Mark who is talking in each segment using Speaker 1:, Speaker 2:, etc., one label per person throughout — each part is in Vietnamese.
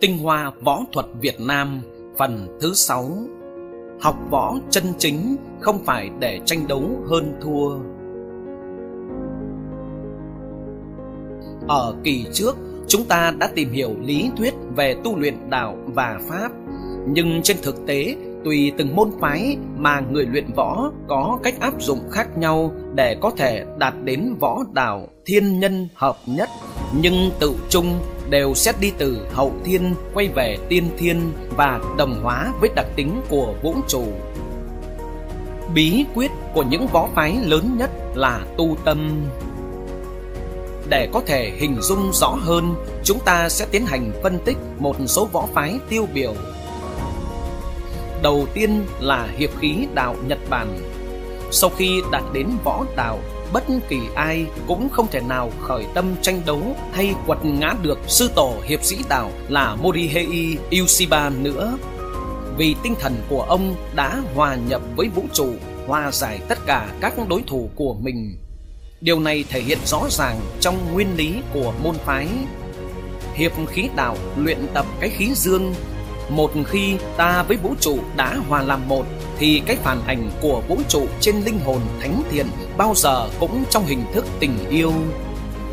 Speaker 1: Tinh hoa võ thuật Việt Nam phần thứ sáu. Học võ chân chính không phải để tranh đấu hơn thua. Ở kỳ trước, chúng ta đã tìm hiểu lý thuyết về tu luyện đạo và pháp. Nhưng trên thực tế, tùy từng môn phái mà người luyện võ có cách áp dụng khác nhau để có thể đạt đến võ đạo thiên nhân hợp nhất. Nhưng tự chung đều xét đi từ hậu thiên quay về tiên thiên và đồng hóa với đặc tính của vũ trụ. Bí quyết của những võ phái lớn nhất là tu tâm. Để có thể hình dung rõ hơn, chúng ta sẽ tiến hành phân tích một số võ phái tiêu biểu. Đầu tiên là hiệp khí đạo Nhật Bản. Sau khi đạt đến võ đạo bất kỳ ai cũng không thể nào khởi tâm tranh đấu hay quật ngã được sư tổ hiệp sĩ đạo là Morihei Ueshiba nữa. Vì tinh thần của ông đã hòa nhập với vũ trụ, hòa giải tất cả các đối thủ của mình. Điều này thể hiện rõ ràng trong nguyên lý của môn phái. Hiệp khí đạo luyện tập cái khí dương một khi ta với vũ trụ đã hòa làm một thì cái phản ảnh của vũ trụ trên linh hồn thánh thiện bao giờ cũng trong hình thức tình yêu.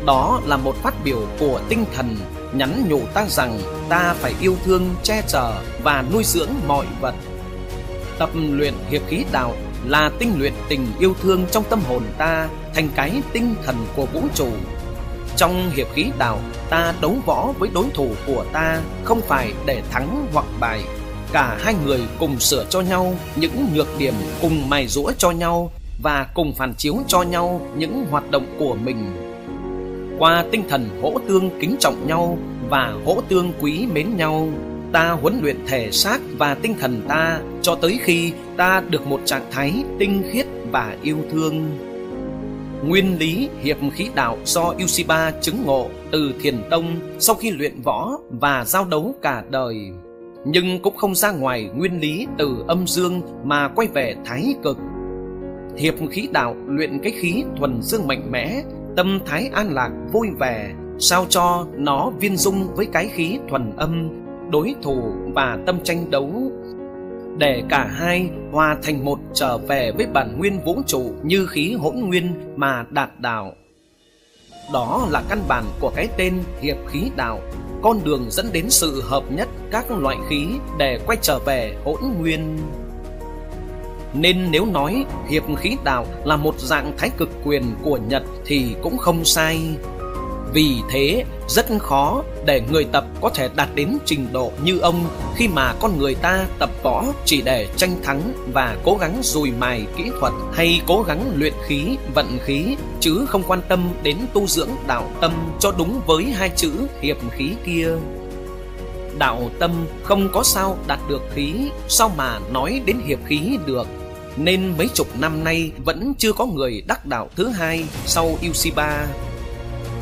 Speaker 1: Đó là một phát biểu của tinh thần nhắn nhủ ta rằng ta phải yêu thương, che chở và nuôi dưỡng mọi vật. Tập luyện hiệp khí đạo là tinh luyện tình yêu thương trong tâm hồn ta thành cái tinh thần của vũ trụ trong hiệp khí đạo, ta đấu võ với đối thủ của ta không phải để thắng hoặc bại. Cả hai người cùng sửa cho nhau những nhược điểm, cùng mài rũa cho nhau và cùng phản chiếu cho nhau những hoạt động của mình. Qua tinh thần hỗ tương kính trọng nhau và hỗ tương quý mến nhau, ta huấn luyện thể xác và tinh thần ta cho tới khi ta được một trạng thái tinh khiết và yêu thương. Nguyên lý hiệp khí đạo do Uchiba chứng ngộ từ thiền tông sau khi luyện võ và giao đấu cả đời. Nhưng cũng không ra ngoài nguyên lý từ âm dương mà quay về thái cực. Hiệp khí đạo luyện cái khí thuần dương mạnh mẽ, tâm thái an lạc vui vẻ, sao cho nó viên dung với cái khí thuần âm, đối thủ và tâm tranh đấu để cả hai hòa thành một trở về với bản nguyên vũ trụ như khí hỗn nguyên mà đạt đạo. Đó là căn bản của cái tên hiệp khí đạo, con đường dẫn đến sự hợp nhất các loại khí để quay trở về hỗn nguyên. Nên nếu nói hiệp khí đạo là một dạng thái cực quyền của Nhật thì cũng không sai. Vì thế, rất khó để người tập có thể đạt đến trình độ như ông khi mà con người ta tập võ chỉ để tranh thắng và cố gắng dùi mài kỹ thuật hay cố gắng luyện khí, vận khí chứ không quan tâm đến tu dưỡng đạo tâm cho đúng với hai chữ hiệp khí kia. Đạo tâm không có sao đạt được khí, sao mà nói đến hiệp khí được nên mấy chục năm nay vẫn chưa có người đắc đạo thứ hai sau Uchiba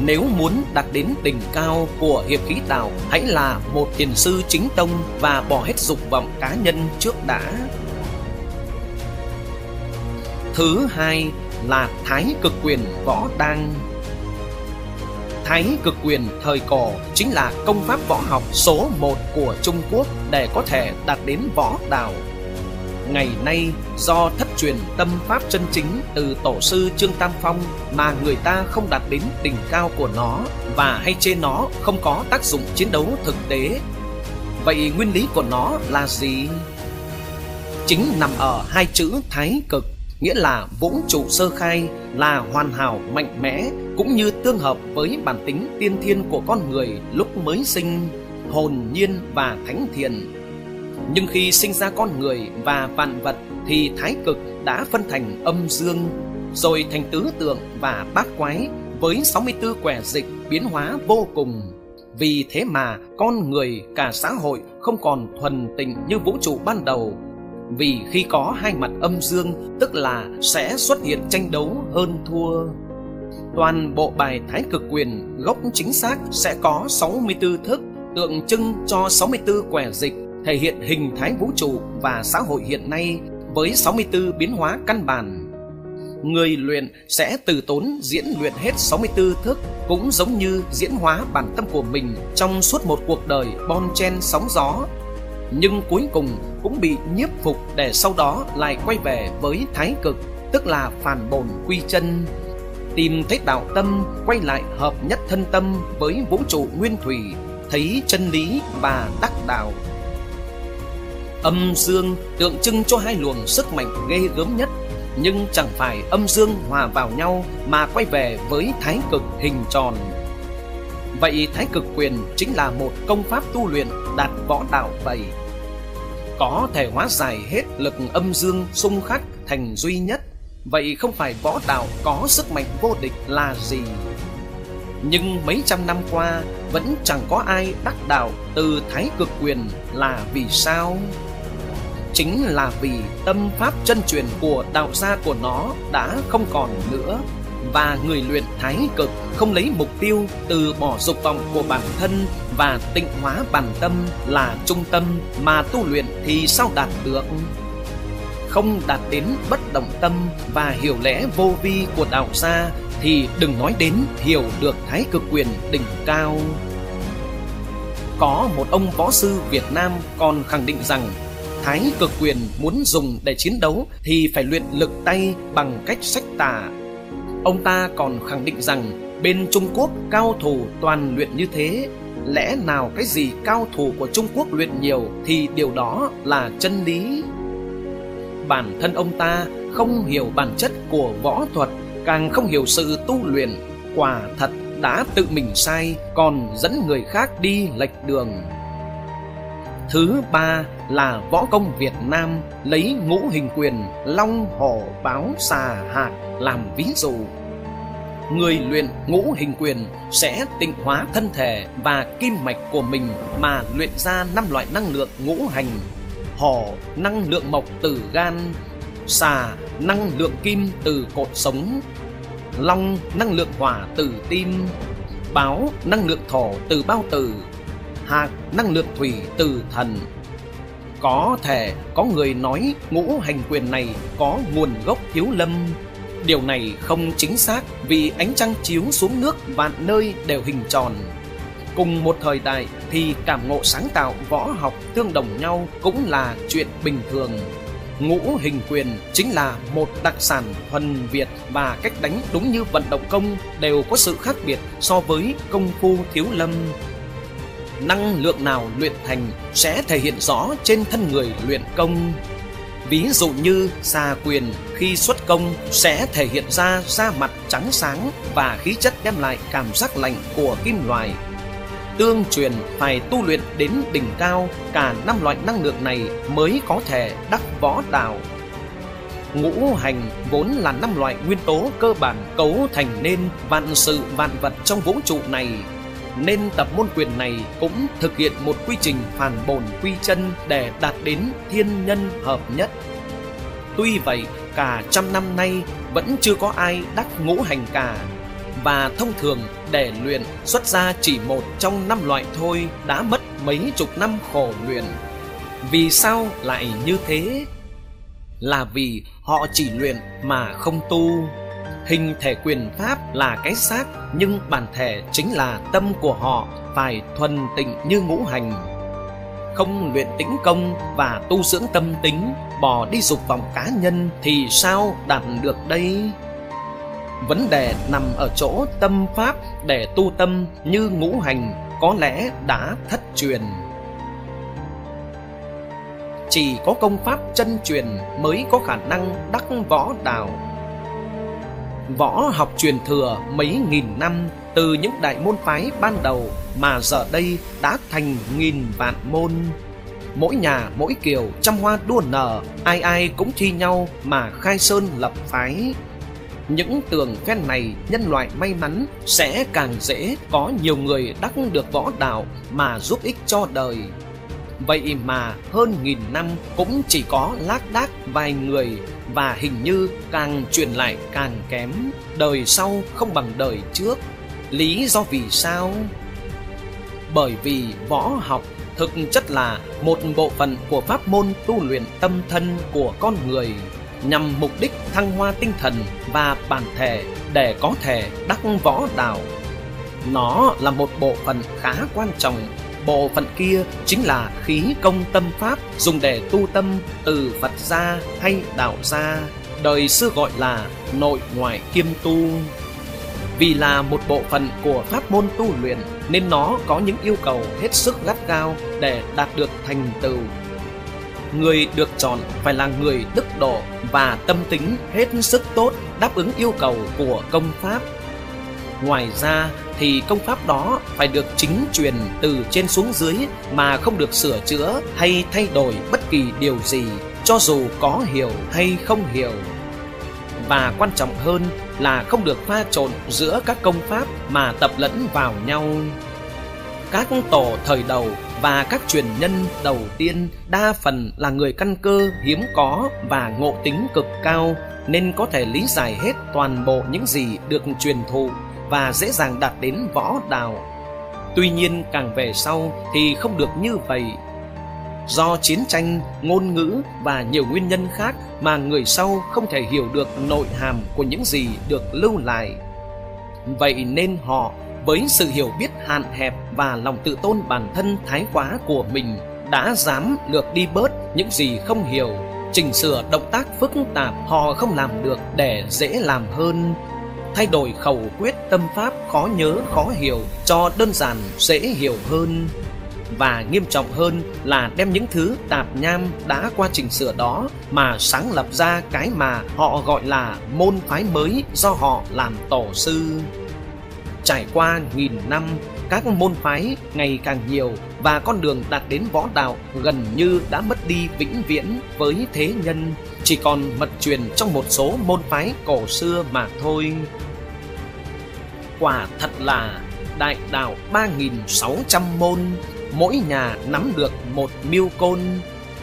Speaker 1: nếu muốn đạt đến đỉnh cao của hiệp khí đạo, hãy là một thiền sư chính tông và bỏ hết dục vọng cá nhân trước đã. Thứ hai là Thái cực quyền võ đăng. Thái cực quyền thời cổ chính là công pháp võ học số một của Trung Quốc để có thể đạt đến võ đạo ngày nay do thất truyền tâm pháp chân chính từ tổ sư Trương Tam Phong mà người ta không đạt đến đỉnh cao của nó và hay chê nó không có tác dụng chiến đấu thực tế. Vậy nguyên lý của nó là gì? Chính nằm ở hai chữ thái cực, nghĩa là vũ trụ sơ khai là hoàn hảo mạnh mẽ cũng như tương hợp với bản tính tiên thiên của con người lúc mới sinh, hồn nhiên và thánh thiện nhưng khi sinh ra con người và vạn vật thì thái cực đã phân thành âm dương, rồi thành tứ tượng và bát quái với 64 quẻ dịch biến hóa vô cùng. Vì thế mà con người cả xã hội không còn thuần tịnh như vũ trụ ban đầu. Vì khi có hai mặt âm dương tức là sẽ xuất hiện tranh đấu hơn thua. Toàn bộ bài thái cực quyền gốc chính xác sẽ có 64 thức tượng trưng cho 64 quẻ dịch thể hiện hình thái vũ trụ và xã hội hiện nay với 64 biến hóa căn bản. người luyện sẽ từ tốn diễn luyện hết 64 thức, cũng giống như diễn hóa bản tâm của mình trong suốt một cuộc đời bon chen sóng gió. Nhưng cuối cùng cũng bị nhiếp phục để sau đó lại quay về với thái cực, tức là phản bổn quy chân. Tìm thấy đạo tâm, quay lại hợp nhất thân tâm với vũ trụ nguyên thủy, thấy chân lý và đắc đạo. Âm dương tượng trưng cho hai luồng sức mạnh ghê gớm nhất nhưng chẳng phải âm dương hòa vào nhau mà quay về với thái cực hình tròn. Vậy thái cực quyền chính là một công pháp tu luyện đạt võ đạo vậy. Có thể hóa giải hết lực âm dương xung khắc thành duy nhất. Vậy không phải võ đạo có sức mạnh vô địch là gì? Nhưng mấy trăm năm qua, vẫn chẳng có ai đắc đạo từ thái cực quyền là vì sao? Chính là vì tâm pháp chân truyền của đạo gia của nó đã không còn nữa. Và người luyện thái cực không lấy mục tiêu từ bỏ dục vọng của bản thân và tịnh hóa bản tâm là trung tâm mà tu luyện thì sao đạt được? Không đạt đến bất động tâm và hiểu lẽ vô vi của đạo gia thì đừng nói đến hiểu được thái cực quyền đỉnh cao. Có một ông võ sư Việt Nam còn khẳng định rằng Thái cực quyền muốn dùng để chiến đấu thì phải luyện lực tay bằng cách sách tà. Ông ta còn khẳng định rằng bên Trung Quốc cao thủ toàn luyện như thế. Lẽ nào cái gì cao thủ của Trung Quốc luyện nhiều thì điều đó là chân lý. Bản thân ông ta không hiểu bản chất của võ thuật, càng không hiểu sự tu luyện. Quả thật đã tự mình sai, còn dẫn người khác đi lệch đường. Thứ ba là võ công Việt Nam lấy ngũ hình quyền long hổ báo xà hạt làm ví dụ. Người luyện ngũ hình quyền sẽ tịnh hóa thân thể và kim mạch của mình mà luyện ra năm loại năng lượng ngũ hành. Hổ năng lượng mộc từ gan, xà năng lượng kim từ cột sống, long năng lượng hỏa từ tim, báo năng lượng thổ từ bao tử, hạt năng lượng thủy từ thần có thể có người nói ngũ hành quyền này có nguồn gốc thiếu lâm. Điều này không chính xác vì ánh trăng chiếu xuống nước vạn nơi đều hình tròn. Cùng một thời đại thì cảm ngộ sáng tạo võ học tương đồng nhau cũng là chuyện bình thường. Ngũ hình quyền chính là một đặc sản thuần Việt và cách đánh đúng như vận động công đều có sự khác biệt so với công phu thiếu lâm năng lượng nào luyện thành sẽ thể hiện rõ trên thân người luyện công. Ví dụ như xà quyền khi xuất công sẽ thể hiện ra da mặt trắng sáng và khí chất đem lại cảm giác lạnh của kim loại. Tương truyền, phải tu luyện đến đỉnh cao, cả năm loại năng lượng này mới có thể đắc võ đạo. Ngũ hành vốn là năm loại nguyên tố cơ bản cấu thành nên vạn sự vạn vật trong vũ trụ này nên tập môn quyền này cũng thực hiện một quy trình phản bổn quy chân để đạt đến thiên nhân hợp nhất. Tuy vậy, cả trăm năm nay vẫn chưa có ai đắc ngũ hành cả và thông thường để luyện xuất ra chỉ một trong năm loại thôi đã mất mấy chục năm khổ luyện. Vì sao lại như thế? Là vì họ chỉ luyện mà không tu. Hình thể quyền pháp là cái xác, Nhưng bản thể chính là tâm của họ, Phải thuần tịnh như ngũ hành Không luyện tĩnh công và tu dưỡng tâm tính, Bỏ đi dục vọng cá nhân Thì sao đạt được đây? Vấn đề nằm ở chỗ tâm pháp để tu tâm như ngũ hành, có lẽ đã thất truyền. Chỉ có công pháp chân truyền mới có khả năng đắc võ đạo Võ học truyền thừa mấy nghìn năm từ những đại môn phái ban đầu mà giờ đây đã thành nghìn vạn môn. Mỗi nhà mỗi kiều trăm hoa đua nở, ai ai cũng thi nhau mà khai sơn lập phái. Những tường phen này nhân loại may mắn sẽ càng dễ có nhiều người đắc được võ đạo mà giúp ích cho đời. Vậy mà hơn nghìn năm cũng chỉ có lác đác vài người và hình như càng truyền lại càng kém, đời sau không bằng đời trước. Lý do vì sao? Bởi vì võ học thực chất là một bộ phận của pháp môn tu luyện tâm thân của con người. nhằm mục đích thăng hoa tinh thần và bản thể để có thể đắc võ đạo. Nó là một bộ phận khá quan trọng. Bộ phận kia chính là khí công tâm pháp dùng để tu tâm từ Phật gia hay đạo gia, đời xưa gọi là nội ngoại kiêm tu. Vì là một bộ phận của pháp môn tu luyện nên nó có những yêu cầu hết sức gắt gao để đạt được thành tựu. Người được chọn phải là người đức độ và tâm tính hết sức tốt đáp ứng yêu cầu của công pháp. Ngoài ra thì công pháp đó phải được chính truyền từ trên xuống dưới mà không được sửa chữa hay thay đổi bất kỳ điều gì, cho dù có hiểu hay không hiểu và quan trọng hơn là không được pha trộn giữa các công pháp mà tập lẫn vào nhau. Các tổ thời đầu và các truyền nhân đầu tiên đa phần là người căn cơ hiếm có và ngộ tính cực cao, nên có thể lý giải hết toàn bộ những gì được truyền thụ và dễ dàng đạt đến võ đạo. Tuy nhiên càng về sau thì không được như vậy do chiến tranh, ngôn ngữ và nhiều nguyên nhân khác mà người sau không thể hiểu được nội hàm của những gì được lưu lại. Vậy nên họ, với sự hiểu biết hạn hẹp và lòng tự tôn bản thân thái quá của mình, đã dám lược đi bớt những gì không hiểu, chỉnh sửa động tác phức tạp họ không làm được để dễ làm hơn, thay đổi khẩu quyết tâm pháp khó nhớ khó hiểu cho đơn giản dễ hiểu hơn và nghiêm trọng hơn là đem những thứ tạp nham đã qua chỉnh sửa đó mà sáng lập ra cái mà họ gọi là môn phái mới do họ làm tổ sư. Trải qua nghìn năm, các môn phái ngày càng nhiều và con đường đạt đến võ đạo gần như đã mất đi vĩnh viễn với thế nhân, chỉ còn mật truyền trong một số môn phái cổ xưa mà thôi. Quả thật là đại đạo 3.600 môn mỗi nhà nắm được một miêu côn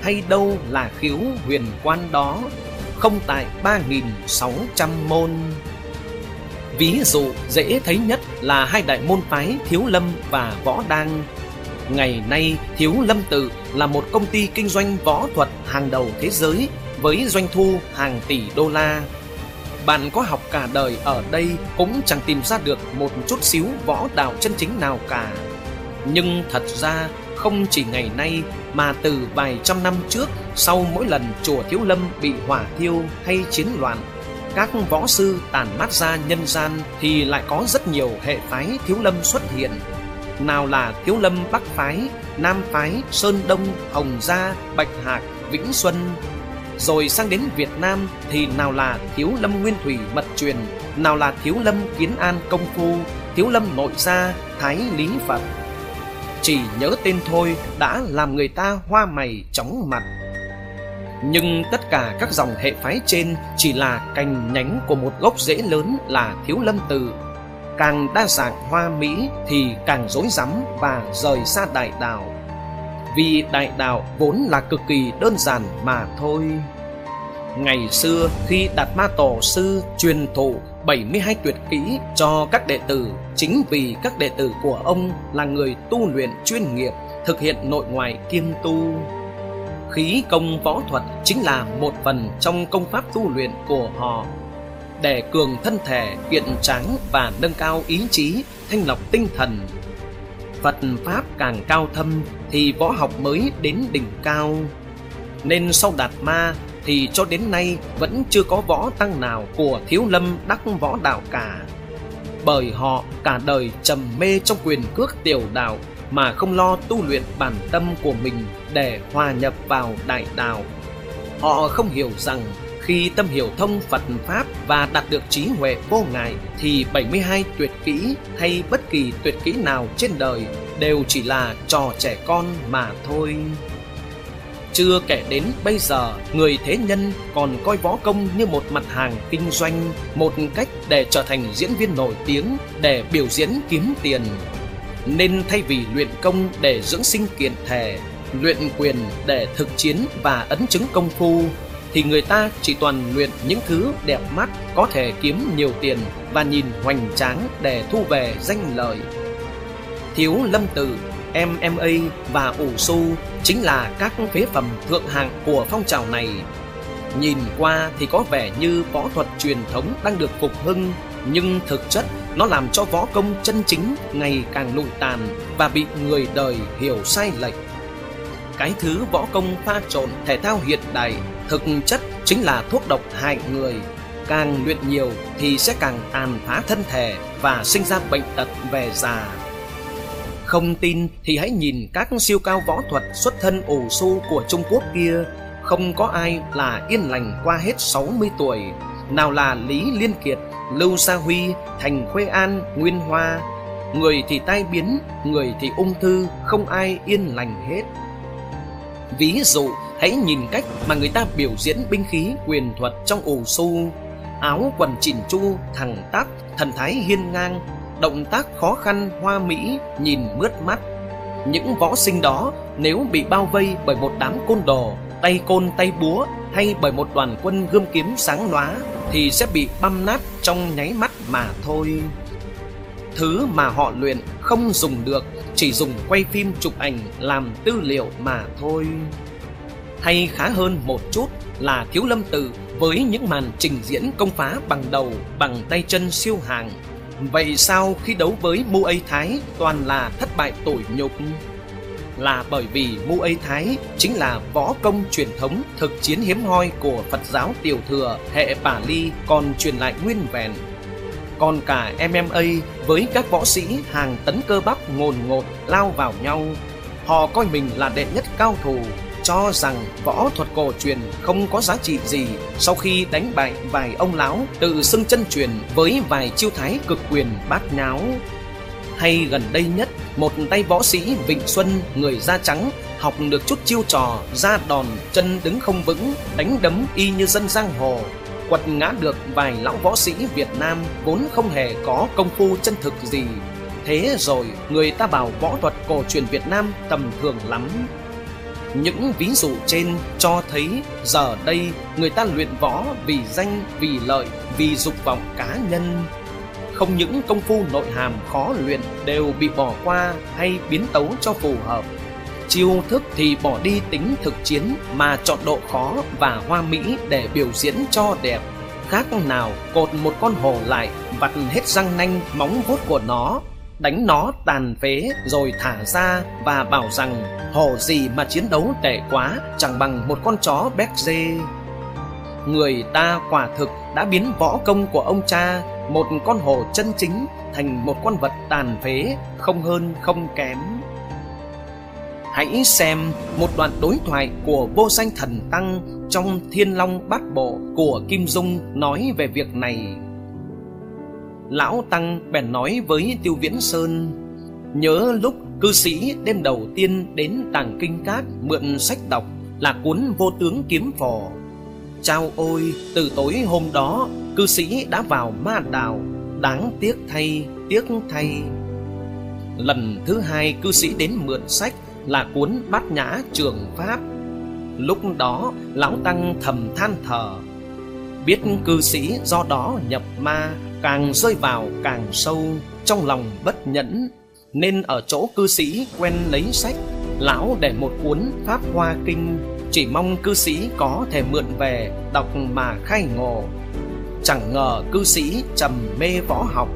Speaker 1: hay đâu là khiếu huyền quan đó không tại ba nghìn sáu trăm môn ví dụ, dễ thấy nhất là hai đại môn phái thiếu lâm và võ đăng ngày nay, thiếu lâm tự là một công ty kinh doanh võ thuật hàng đầu thế giới với doanh thu hàng tỷ đô la. Bạn có học cả đời ở đây cũng chẳng tìm ra được một chút xíu võ đạo chân chính nào cả. Nhưng thật ra, không chỉ ngày nay, mà từ vài trăm năm trước, sau mỗi lần chùa Thiếu Lâm bị hỏa thiêu hay chiến loạn các võ sư tàn mát ra nhân gian thì lại có rất nhiều hệ phái Thiếu Lâm xuất hiện. Nào là Thiếu Lâm Bắc phái, Nam phái, Sơn Đông, Hồng Gia, Bạch Hạc, Vĩnh Xuân. Rồi sang đến Việt Nam thì nào là Thiếu Lâm Nguyên Thủy Mật Truyền, nào là Thiếu Lâm Kiến An Công Phu, Thiếu Lâm Nội Gia, Thái Lý Phật. Chỉ nhớ tên thôi đã làm người ta hoa mày chóng mặt nhưng tất cả các dòng hệ phái trên chỉ là cành nhánh của một gốc rễ lớn là thiếu lâm tự càng đa dạng hoa mỹ thì càng rối rắm và rời xa đại đạo. Vì đại đạo vốn là cực kỳ đơn giản mà thôi. Ngày xưa khi đạt ma tổ sư truyền thụ 72 tuyệt kỹ cho các đệ tử chính vì các đệ tử của ông là người tu luyện chuyên nghiệp, thực hiện nội ngoại kiêm tu. Khí công võ thuật chính là một phần trong công pháp tu luyện của họ. Để cường thân thể, kiện tráng và nâng cao ý chí, thanh lọc tinh thần. Phật Pháp càng cao thâm thì võ học mới đến đỉnh cao. Nên sau Đạt Ma thì cho đến nay vẫn chưa có võ tăng nào của thiếu lâm đắc võ đạo cả bởi họ cả đời trầm mê trong quyền cước tiểu đạo mà không lo tu luyện bản tâm của mình để hòa nhập vào đại đạo họ không hiểu rằng khi tâm hiểu thông Phật Pháp và đạt được trí huệ vô ngại thì 72 tuyệt kỹ hay bất kỳ tuyệt kỹ nào trên đời đều chỉ là trò trẻ con mà thôi. Chưa kể đến bây giờ, người thế nhân còn coi võ công như một mặt hàng kinh doanh, một cách để trở thành diễn viên nổi tiếng, để biểu diễn kiếm tiền. Nên thay vì luyện công để dưỡng sinh kiện thể, luyện quyền để thực chiến và ấn chứng công phu, thì người ta chỉ toàn luyện những thứ đẹp mắt có thể kiếm nhiều tiền và nhìn hoành tráng để thu về danh lợi. Thiếu lâm tử MMA và ủ su chính là các phế phẩm thượng hạng của phong trào này. Nhìn qua thì có vẻ như võ thuật truyền thống đang được phục hưng, nhưng thực chất nó làm cho võ công chân chính ngày càng lụi tàn và bị người đời hiểu sai lệch. Cái thứ võ công pha trộn thể thao hiện đại thực chất chính là thuốc độc hại người. Càng luyện nhiều thì sẽ càng tàn phá thân thể và sinh ra bệnh tật về già. Không tin thì hãy nhìn các siêu cao võ thuật xuất thân ủ su của Trung Quốc kia không có ai là yên lành qua hết 60 tuổi. Nào là Lý Liên Kiệt, Lưu Sa Huy, Thành Khuê An, Nguyên Hoa. Người thì tai biến, người thì ung thư, không ai yên lành hết. Ví dụ, hãy nhìn cách mà người ta biểu diễn binh khí quyền thuật trong ủ su. Áo quần chỉn chu, thẳng tắp, thần thái hiên ngang, động tác khó khăn, hoa mỹ, nhìn mướt mắt. Những võ sinh đó nếu bị bao vây bởi một đám côn đồ tay côn tay búa hay bởi một đoàn quân gươm kiếm sáng lóa thì sẽ bị băm nát trong nháy mắt mà thôi. Thứ mà họ luyện không dùng được, chỉ dùng quay phim chụp ảnh làm tư liệu mà thôi. Hay khá hơn một chút là Thiếu Lâm Tự với những màn trình diễn công phá bằng đầu, bằng tay chân siêu hàng. Vậy sao khi đấu với Mu A Thái toàn là thất bại tủi nhục? Là bởi vì Mu Thái chính là võ công truyền thống thực chiến hiếm hoi của Phật giáo tiểu thừa hệ Bà Ly còn truyền lại nguyên vẹn. Còn cả MMA với các võ sĩ hàng tấn cơ bắp ngồn ngột lao vào nhau, họ coi mình là đệ nhất cao thủ, cho rằng võ thuật cổ truyền không có giá trị gì sau khi đánh bại vài ông lão tự xưng chân truyền với vài chiêu thái cực quyền bát nháo hay gần đây nhất, một tay võ sĩ Vịnh Xuân, người da trắng, học được chút chiêu trò, ra đòn, chân đứng không vững, đánh đấm y như dân giang hồ. Quật ngã được vài lão võ sĩ Việt Nam vốn không hề có công phu chân thực gì. Thế rồi người ta bảo võ thuật cổ truyền Việt Nam tầm thường lắm. Những ví dụ trên cho thấy giờ đây người ta luyện võ vì danh, vì lợi, vì dục vọng cá nhân không những công phu nội hàm khó luyện đều bị bỏ qua hay biến tấu cho phù hợp. Chiêu thức thì bỏ đi tính thực chiến mà chọn độ khó và hoa mỹ để biểu diễn cho đẹp. Khác nào cột một con hổ lại, vặt hết răng nanh móng vuốt của nó, đánh nó tàn phế rồi thả ra và bảo rằng hổ gì mà chiến đấu tệ quá chẳng bằng một con chó béc dê. Người ta quả thực đã biến võ công của ông cha, một con hổ chân chính, thành một con vật tàn phế, không hơn, không kém. Hãy xem một đoạn đối thoại của vô danh thần tăng trong thiên long bát bộ của kim dung nói về việc này. Lão tăng bèn nói với tiêu viễn sơn, nhớ lúc cư sĩ đêm đầu tiên đến tàng kinh cát mượn sách đọc là cuốn vô tướng kiếm phò. Chao ôi, từ tối hôm đó, cư sĩ đã vào ma đào, đáng tiếc thay, tiếc thay. Lần thứ hai cư sĩ đến mượn sách là cuốn Bát Nhã Trường Pháp. Lúc đó, Lão Tăng thầm than thở. Biết cư sĩ do đó nhập ma, càng rơi vào càng sâu, trong lòng bất nhẫn, nên ở chỗ cư sĩ quen lấy sách, lão để một cuốn Pháp Hoa Kinh chỉ mong cư sĩ có thể mượn về đọc mà khai ngộ. Chẳng ngờ cư sĩ trầm mê võ học,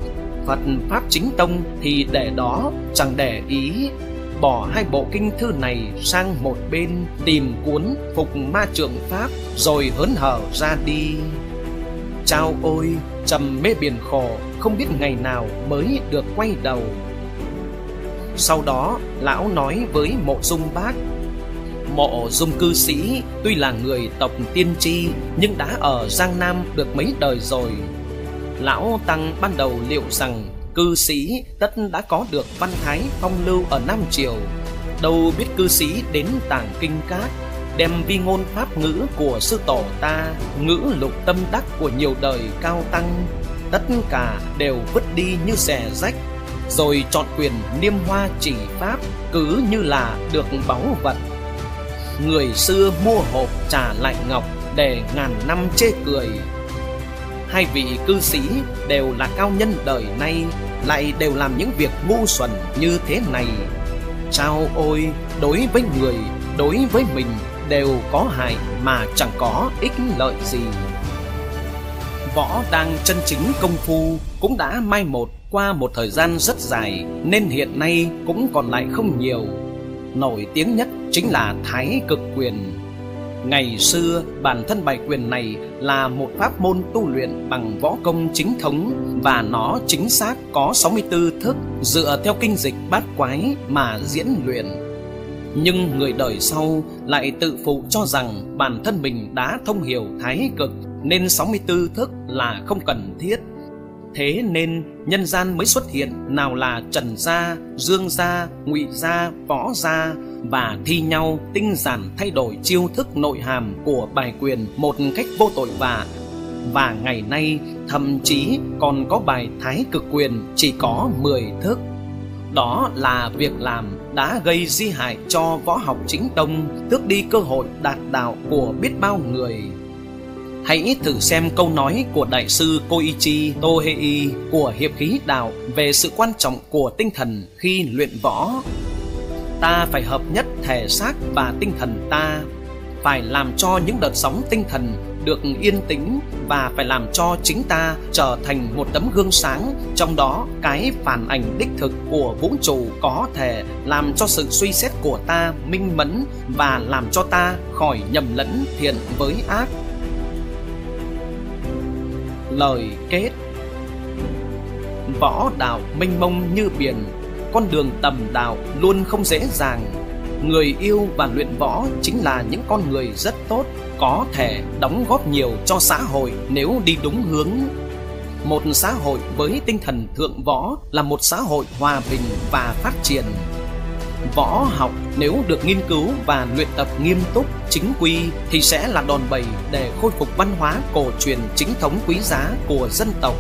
Speaker 1: phật pháp chính tông thì để đó chẳng để ý. Bỏ hai bộ kinh thư này sang một bên, tìm cuốn phục ma trượng pháp rồi hớn hở ra đi. Chao ôi, trầm mê biển khổ, không biết ngày nào mới được quay đầu. Sau đó, lão nói với mộ dung bác Mộ dung cư sĩ tuy là người tộc tiên tri nhưng đã ở Giang Nam được mấy đời rồi. Lão Tăng ban đầu liệu rằng cư sĩ tất đã có được văn thái phong lưu ở Nam Triều. Đâu biết cư sĩ đến tàng kinh cát đem vi ngôn pháp ngữ của sư tổ ta, ngữ lục tâm đắc của nhiều đời cao tăng, tất cả đều vứt đi như xẻ rách, rồi chọn quyền niêm hoa chỉ pháp cứ như là được báu vật người xưa mua hộp trà lại ngọc để ngàn năm chê cười hai vị cư sĩ đều là cao nhân đời nay, lại đều làm những việc ngu xuẩn như thế này chao ôi, đối với người, đối với mình đều có hại mà chẳng có ích lợi gì. Võ đang chân chính công phu cũng đã mai một qua một thời gian rất dài, nên hiện nay cũng còn lại không nhiều. Nổi tiếng nhất chính là Thái Cực Quyền. Ngày xưa, bản thân bài quyền này là một pháp môn tu luyện bằng võ công chính thống và nó chính xác có 64 thức dựa theo kinh dịch bát quái mà diễn luyện. Nhưng người đời sau lại tự phụ cho rằng bản thân mình đã thông hiểu thái cực nên 64 thức là không cần thiết. Thế nên nhân gian mới xuất hiện nào là Trần Gia, Dương Gia, Ngụy Gia, Võ Gia và thi nhau tinh giản thay đổi chiêu thức nội hàm của bài quyền một cách vô tội vạ. Và ngày nay thậm chí còn có bài thái cực quyền chỉ có 10 thức. Đó là việc làm đã gây di hại cho võ học chính tông, tước đi cơ hội đạt đạo của biết bao người. Hãy thử xem câu nói của Đại sư Koichi Tohei của Hiệp khí đạo về sự quan trọng của tinh thần khi luyện võ. Ta phải hợp nhất thể xác và tinh thần ta, phải làm cho những đợt sóng tinh thần được yên tĩnh và phải làm cho chính ta trở thành một tấm gương sáng trong đó cái phản ảnh đích thực của vũ trụ có thể làm cho sự suy xét của ta minh mẫn và làm cho ta khỏi nhầm lẫn thiện với ác lời kết. Võ đạo mênh mông như biển, con đường tầm đạo luôn không dễ dàng. Người yêu và luyện võ chính là những con người rất tốt, có thể đóng góp nhiều cho xã hội nếu đi đúng hướng. Một xã hội với tinh thần thượng võ là một xã hội hòa bình và phát triển võ học, nếu được nghiên cứu và luyện tập nghiêm túc, chính quy, thì sẽ là đòn bẩy để khôi phục văn hóa cổ truyền chính thống quý giá của dân tộc.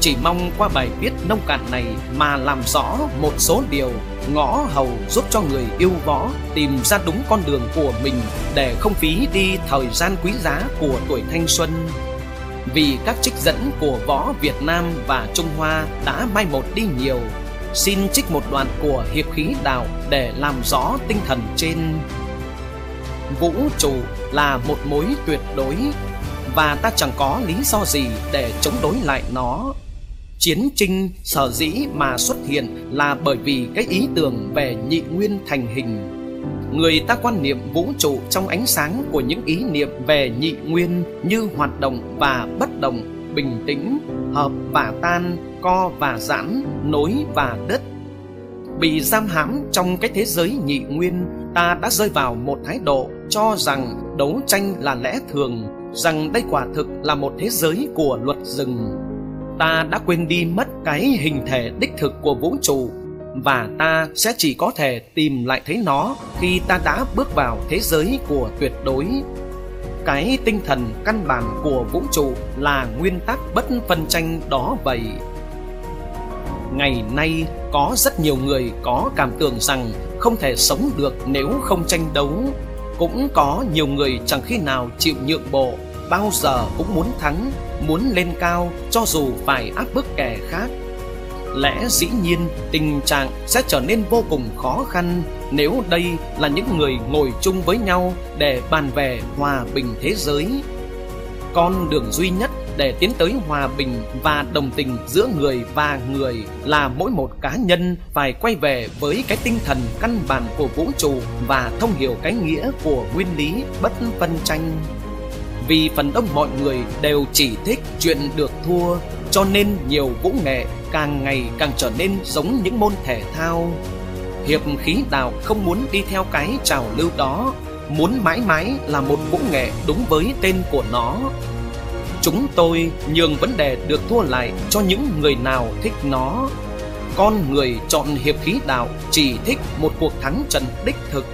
Speaker 1: Chỉ mong qua bài viết nông cạn này mà làm rõ một số điều ngõ hầu giúp cho người yêu võ tìm ra đúng con đường của mình để không phí đi thời gian quý giá của tuổi thanh xuân. Vì các trích dẫn của võ Việt Nam và Trung Hoa đã mai một đi nhiều xin trích một đoạn của hiệp khí đạo để làm rõ tinh thần trên. Vũ trụ là một mối tuyệt đối, và ta chẳng có lý do gì để chống đối lại nó. Chiến tranh sở dĩ mà xuất hiện là bởi vì cái ý tưởng về nhị nguyên thành hình. Người ta quan niệm vũ trụ trong ánh sáng của những ý niệm về nhị nguyên như hoạt động và bất động, bình tĩnh, hợp và tan co và giãn, nối và đứt. Bị giam hãm trong cái thế giới nhị nguyên, ta đã rơi vào một thái độ cho rằng đấu tranh là lẽ thường, rằng đây quả thực là một thế giới của luật rừng. Ta đã quên đi mất cái hình thể đích thực của vũ trụ, và ta sẽ chỉ có thể tìm lại thấy nó khi ta đã bước vào thế giới của tuyệt đối. Cái tinh thần căn bản của vũ trụ là nguyên tắc bất phân tranh đó vậy ngày nay có rất nhiều người có cảm tưởng rằng không thể sống được nếu không tranh đấu. Cũng có nhiều người chẳng khi nào chịu nhượng bộ, bao giờ cũng muốn thắng, muốn lên cao, cho dù phải áp bức kẻ khác. Lẽ dĩ nhiên, tình trạng sẽ trở nên vô cùng khó khăn nếu đây là những người ngồi chung với nhau để bàn về hòa bình thế giới. Con đường duy nhất để tiến tới hòa bình và đồng tình giữa người và người là mỗi một cá nhân phải quay về với cái tinh thần căn bản của vũ trụ và thông hiểu cái nghĩa của nguyên lý bất phân tranh. Vì phần đông mọi người đều chỉ thích chuyện được thua, cho nên nhiều vũ nghệ càng ngày càng trở nên giống những môn thể thao. Hiệp khí đạo không muốn đi theo cái trào lưu đó, muốn mãi mãi là một vũ nghệ đúng với tên của nó chúng tôi nhường vấn đề được thua lại cho những người nào thích nó. Con người chọn hiệp khí đạo chỉ thích một cuộc thắng trận đích thực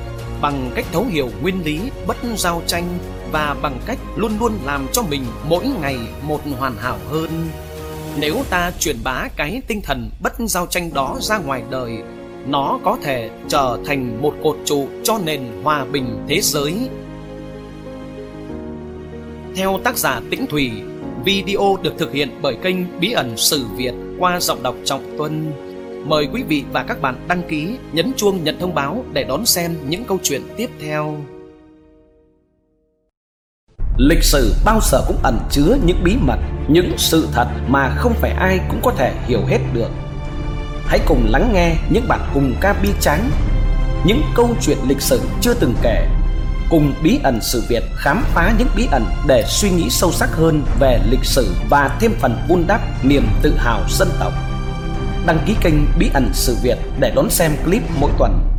Speaker 1: bằng cách thấu hiểu nguyên lý bất giao tranh và bằng cách luôn luôn làm cho mình mỗi ngày một hoàn hảo hơn. Nếu ta truyền bá cái tinh thần bất giao tranh đó ra ngoài đời, nó có thể trở thành một cột trụ cho nền hòa bình thế giới theo tác giả Tĩnh Thủy, video được thực hiện bởi kênh Bí ẩn Sử Việt qua giọng đọc Trọng Tuân. Mời quý vị và các bạn đăng ký, nhấn chuông nhận thông báo để đón xem những câu chuyện tiếp theo. lịch sử bao giờ cũng ẩn chứa những bí mật, những sự thật mà không phải ai cũng có thể hiểu hết được. Hãy cùng lắng nghe những bản cùng ca bi tráng, những câu chuyện lịch sử chưa từng kể, cùng bí ẩn sự Việt khám phá những bí ẩn để suy nghĩ sâu sắc hơn về lịch sử và thêm phần vun đắp niềm tự hào dân tộc. Đăng ký kênh Bí ẩn sự Việt để đón xem clip mỗi tuần